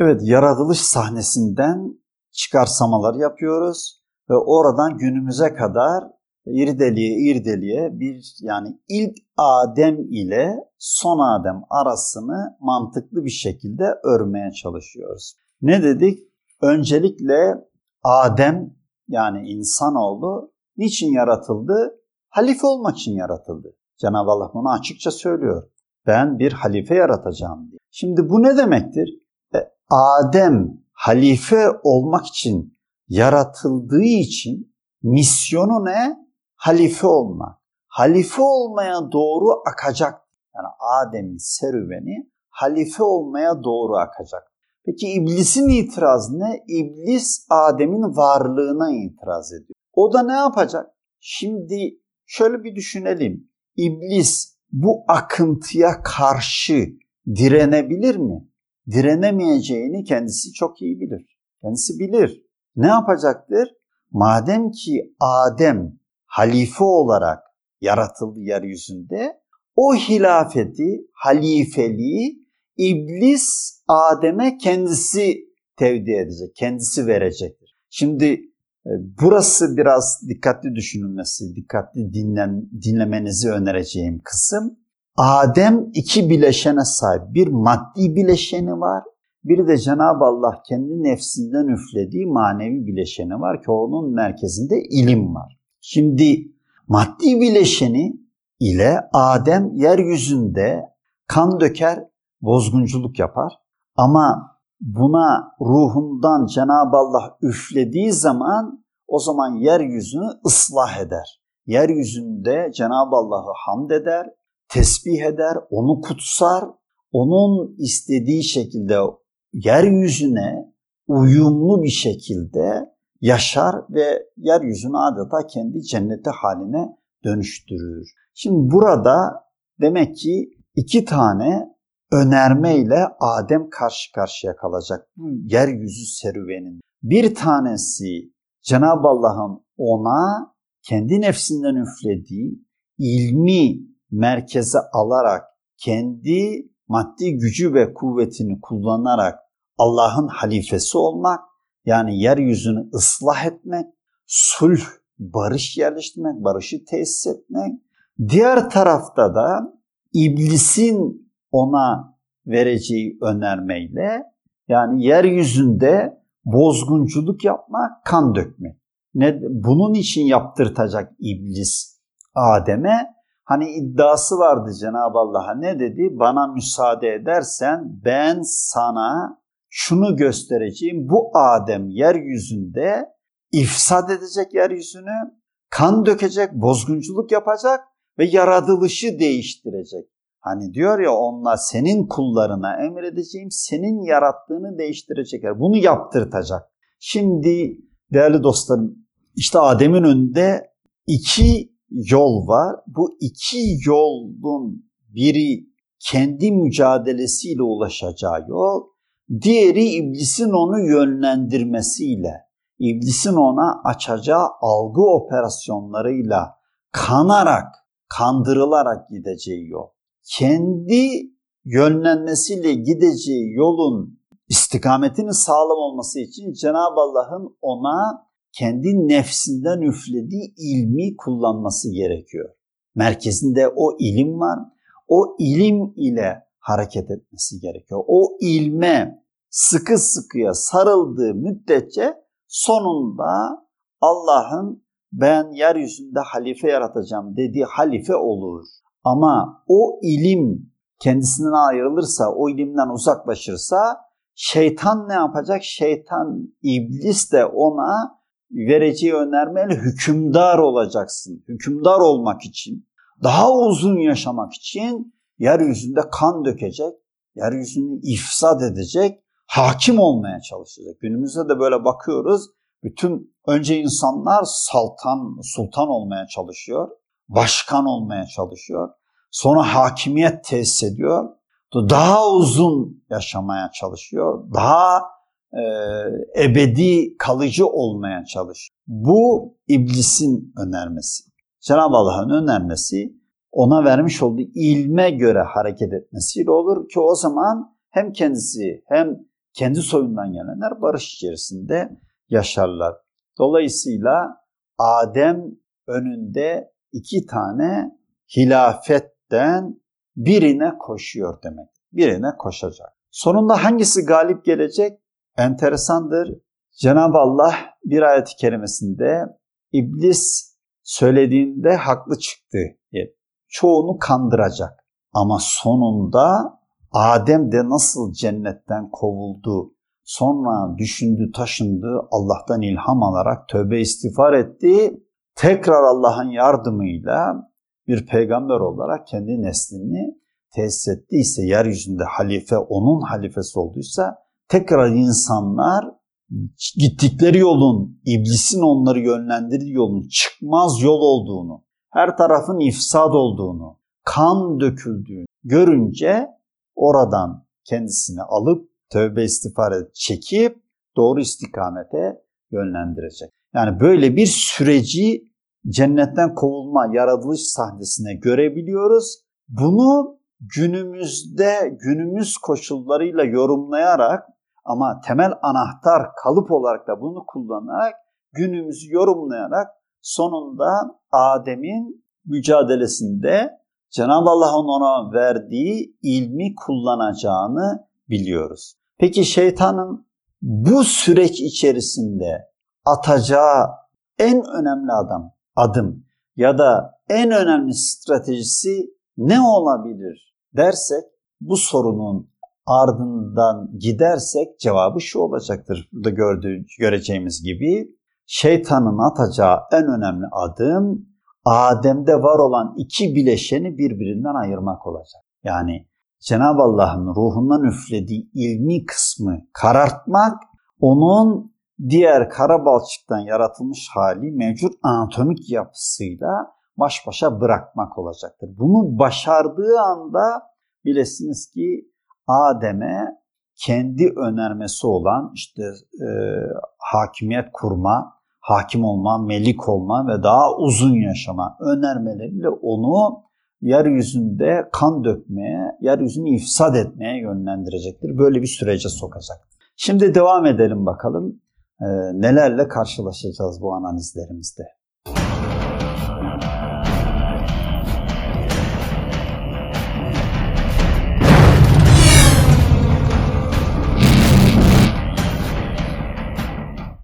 Evet, yaratılış sahnesinden çıkarsamalar yapıyoruz ve oradan günümüze kadar irdeliye irdeliye bir yani ilk Adem ile son Adem arasını mantıklı bir şekilde örmeye çalışıyoruz. Ne dedik? Öncelikle Adem yani insanoğlu niçin yaratıldı? Halife olmak için yaratıldı. Cenab-ı Allah bunu açıkça söylüyor. Ben bir halife yaratacağım diye. Şimdi bu ne demektir? Adem halife olmak için yaratıldığı için misyonu ne? Halife olmak. Halife olmaya doğru akacak. Yani Adem'in serüveni halife olmaya doğru akacak. Peki iblisin itirazı ne? İblis Adem'in varlığına itiraz ediyor. O da ne yapacak? Şimdi şöyle bir düşünelim. İblis bu akıntıya karşı direnebilir mi? Direnemeyeceğini kendisi çok iyi bilir. Kendisi bilir. Ne yapacaktır? Madem ki Adem halife olarak yaratıldı yeryüzünde, o hilafeti, halifeliği İblis Adem'e kendisi tevdi edecek, kendisi verecektir. Şimdi e, burası biraz dikkatli düşünülmesi, dikkatli dinlen, dinlemenizi önereceğim kısım. Adem iki bileşene sahip. Bir maddi bileşeni var, bir de Cenab-ı Allah kendi nefsinden üflediği manevi bileşeni var ki onun merkezinde ilim var. Şimdi maddi bileşeni ile Adem yeryüzünde kan döker, bozgunculuk yapar. Ama buna ruhundan Cenab-ı Allah üflediği zaman o zaman yeryüzünü ıslah eder. Yeryüzünde Cenab-ı Allah'ı hamd eder, tesbih eder, onu kutsar, onun istediği şekilde yeryüzüne uyumlu bir şekilde yaşar ve yeryüzünü adeta kendi cenneti haline dönüştürür. Şimdi burada demek ki iki tane önermeyle Adem karşı karşıya kalacak bu yeryüzü serüvenin. Bir tanesi Cenab-ı Allah'ın ona kendi nefsinden üflediği ilmi merkeze alarak kendi maddi gücü ve kuvvetini kullanarak Allah'ın halifesi olmak, yani yeryüzünü ıslah etmek, sulh, barış yerleştirmek, barışı tesis etmek. Diğer tarafta da iblisin ona vereceği önermeyle yani yeryüzünde bozgunculuk yapmak, kan dökmek. Ne, bunun için yaptırtacak iblis Adem'e hani iddiası vardı Cenab-ı Allah'a ne dedi? Bana müsaade edersen ben sana şunu göstereceğim. Bu Adem yeryüzünde ifsad edecek yeryüzünü, kan dökecek, bozgunculuk yapacak ve yaratılışı değiştirecek. Hani diyor ya onlar senin kullarına emredeceğim, senin yarattığını değiştirecekler. Bunu yaptırtacak. Şimdi değerli dostlarım işte Adem'in önünde iki yol var. Bu iki yolun biri kendi mücadelesiyle ulaşacağı yol, diğeri iblisin onu yönlendirmesiyle, iblisin ona açacağı algı operasyonlarıyla kanarak, kandırılarak gideceği yol kendi yönlenmesiyle gideceği yolun istikametinin sağlam olması için Cenab-ı Allah'ın ona kendi nefsinden üflediği ilmi kullanması gerekiyor. Merkezinde o ilim var. O ilim ile hareket etmesi gerekiyor. O ilme sıkı sıkıya sarıldığı müddetçe sonunda Allah'ın ben yeryüzünde halife yaratacağım dediği halife olur. Ama o ilim kendisinden ayrılırsa, o ilimden uzaklaşırsa şeytan ne yapacak? Şeytan, iblis de ona vereceği önermeyle hükümdar olacaksın. Hükümdar olmak için, daha uzun yaşamak için yeryüzünde kan dökecek, yeryüzünü ifsad edecek, hakim olmaya çalışacak. Günümüzde de böyle bakıyoruz. Bütün önce insanlar saltan, sultan olmaya çalışıyor başkan olmaya çalışıyor. Sonra hakimiyet tesis ediyor. Daha uzun yaşamaya çalışıyor. Daha e, ebedi kalıcı olmaya çalışıyor. Bu iblisin önermesi. Cenab-ı Allah'ın önermesi ona vermiş olduğu ilme göre hareket etmesiyle olur ki o zaman hem kendisi hem kendi soyundan gelenler barış içerisinde yaşarlar. Dolayısıyla Adem önünde iki tane hilafetten birine koşuyor demek. Birine koşacak. Sonunda hangisi galip gelecek? Enteresandır. Cenab-ı Allah bir ayet-i kerimesinde iblis söylediğinde haklı çıktı çoğunu kandıracak. Ama sonunda Adem de nasıl cennetten kovuldu, sonra düşündü, taşındı, Allah'tan ilham alarak tövbe istiğfar etti. Tekrar Allah'ın yardımıyla bir peygamber olarak kendi neslini tesis ettiyse, yeryüzünde halife onun halifesi olduysa tekrar insanlar gittikleri yolun, iblisin onları yönlendirdiği yolun çıkmaz yol olduğunu, her tarafın ifsad olduğunu, kan döküldüğünü görünce oradan kendisini alıp tövbe istiğfar edip çekip doğru istikamete yönlendirecek. Yani böyle bir süreci cennetten kovulma, yaratılış sahnesine görebiliyoruz. Bunu günümüzde günümüz koşullarıyla yorumlayarak ama temel anahtar kalıp olarak da bunu kullanarak günümüzü yorumlayarak sonunda Adem'in mücadelesinde Cenab-ı Allah'ın ona verdiği ilmi kullanacağını biliyoruz. Peki şeytanın bu süreç içerisinde atacağı en önemli adam, adım ya da en önemli stratejisi ne olabilir dersek bu sorunun ardından gidersek cevabı şu olacaktır. Burada gördüğü, göreceğimiz gibi şeytanın atacağı en önemli adım Adem'de var olan iki bileşeni birbirinden ayırmak olacak. Yani Cenab-ı Allah'ın ruhundan üflediği ilmi kısmı karartmak, onun diğer kara balçıktan yaratılmış hali mevcut anatomik yapısıyla baş başa bırakmak olacaktır. Bunu başardığı anda bilesiniz ki Adem'e kendi önermesi olan işte e, hakimiyet kurma, hakim olma, melik olma ve daha uzun yaşama önermeleriyle onu yeryüzünde kan dökmeye, yeryüzünü ifsad etmeye yönlendirecektir. Böyle bir sürece sokacak. Şimdi devam edelim bakalım. Ee, nelerle karşılaşacağız bu analizlerimizde.